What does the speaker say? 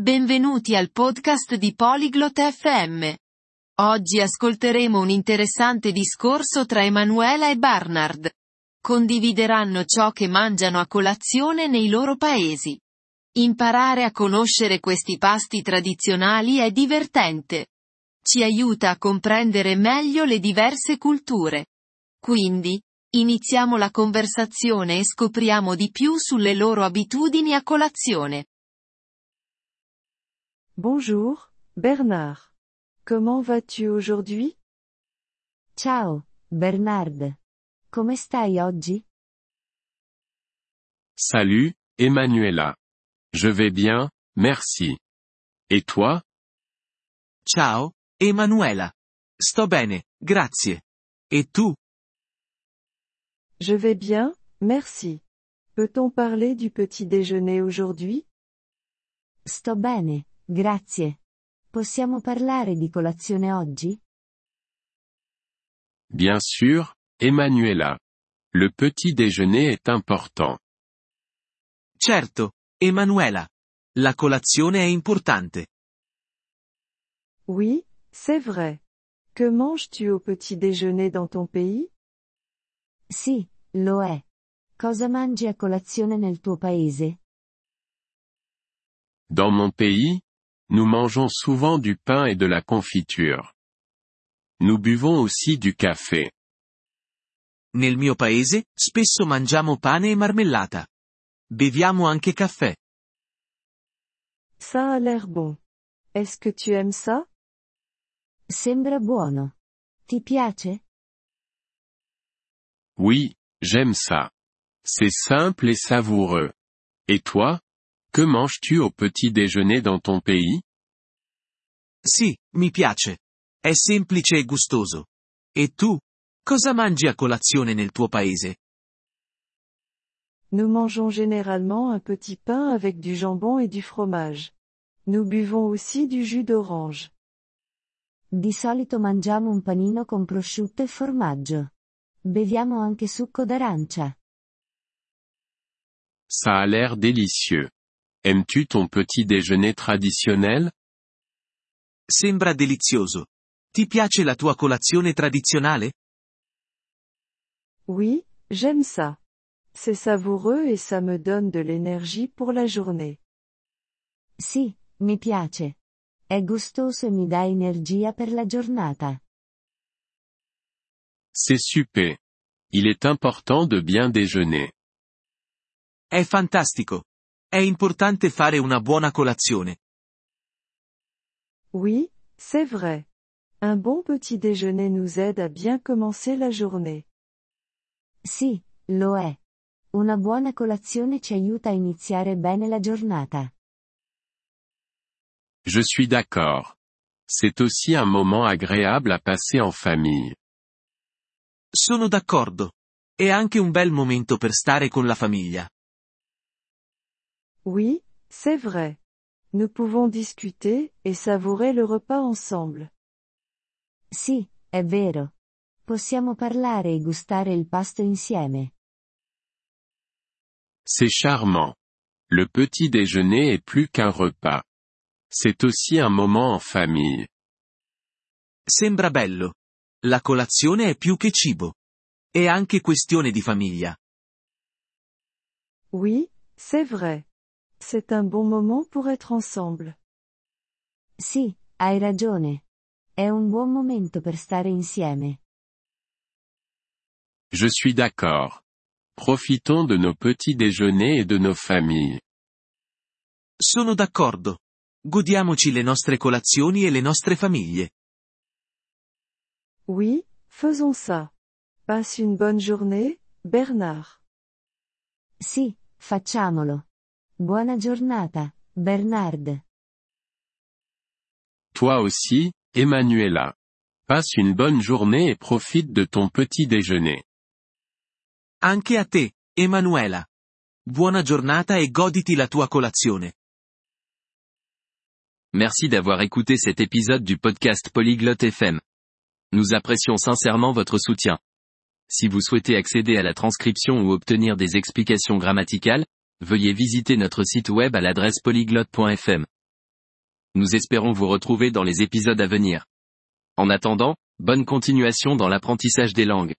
benvenuti al podcast di Polyglot FM. Oggi ascolteremo un interessante discorso tra Emanuela e Barnard. Condivideranno ciò che mangiano a colazione nei loro paesi. Imparare a conoscere questi pasti tradizionali è divertente. Ci aiuta a comprendere meglio le diverse culture. Quindi, iniziamo la conversazione e scopriamo di più sulle loro abitudini a colazione. Bonjour, Bernard. Comment vas-tu aujourd'hui? Ciao, Bernard. Come stai oggi? Salut, Emanuela. Je vais bien, merci. Et toi? Ciao, Emanuela. Sto bene, grazie. E tu? Je vais bien, merci. Peut-on parler du petit déjeuner aujourd'hui? Sto bene, grazie. Possiamo parlare di colazione oggi? Bien sûr, Emanuela. Le petit déjeuner est important. Certo, Emanuela. La colazione è importante. Oui, c'est vrai. Que manges-tu au petit déjeuner dans ton pays? Sì, lo è. Cosa mangi a colazione nel tuo paese? Dans mon pays, nous mangeons souvent du pain et de la confiture. Nous buvons aussi du café. Nel mio paese, spesso mangiamo pane e marmellata. Beviamo anche caffè. Ça a l'air bon. Est-ce que tu aimes ça? Sembra buono. Ti piace? Oui, j'aime ça. C'est simple et savoureux. Et toi? Que manges-tu au petit déjeuner dans ton pays? Sì, mi piace. È semplice e gustoso. E tu? Cosa mangi a colazione nel tuo paese? Nous mangeons généralement un petit pain avec du jambon et du fromage. Nous buvons aussi du jus d'orange. Di solito mangiamo un panino con prosciutto e formaggio. Beviamo anche succo d'arancia. Ça a l'air délicieux. Aimes-tu ton petit déjeuner traditionnel? Sembra delizioso. Ti piace la tua colazione tradizionale? Oui, j'aime ça. C'est savoureux et ça me donne de l'énergie pour la journée. Sì, mi piace. È gustoso e mi dà energia per la giornata. C'est super. Il est important de bien déjeuner. È fantastico. È importante fare una buona colazione. Oui, c'est vrai. Un bon petit déjeuner nous aide à bien commencer la journée. Sì, lo è. Una buona colazione ci aiuta a iniziare bene la giornata. Je suis d'accord. C'est aussi un moment agréable à passer en famille. Sono d'accordo. È anche un bel momento per stare con la famiglia. Oui, c'est vrai. Nous pouvons discuter et savourer le repas ensemble. Sì, è vero. Possiamo parlare e gustare il pasto insieme. C'est charmant. Le petit déjeuner est plus qu'un repas. C'est aussi un moment en famille. Sembra bello. La colazione è più che cibo. È anche questione di famiglia. Oui, c'est vrai. C'est un bon moment pour être ensemble. Sì, hai ragione. È un buon momento per stare insieme. Je suis d'accord. Profitons de nos petits déjeuners et de nos familles. Sono d'accordo. Godiamoci le nostre colazioni e le nostre famiglie. Oui, faisons ça. Passe une bonne journée, Bernard. Sì, facciamolo. Buona giornata, Bernard. Toi aussi, Emanuela. Passe une bonne journée et profite de ton petit déjeuner. Anche a te, Emanuela. Buona giornata e goditi la tua colazione. Merci d'avoir écouté cet épisode du podcast Polyglotte FM. Nous apprécions sincèrement votre soutien. Si vous souhaitez accéder à la transcription ou obtenir des explications grammaticales, veuillez visiter notre site web à l'adresse polyglotte.fm. Nous espérons vous retrouver dans les épisodes à venir. En attendant, bonne continuation dans l'apprentissage des langues.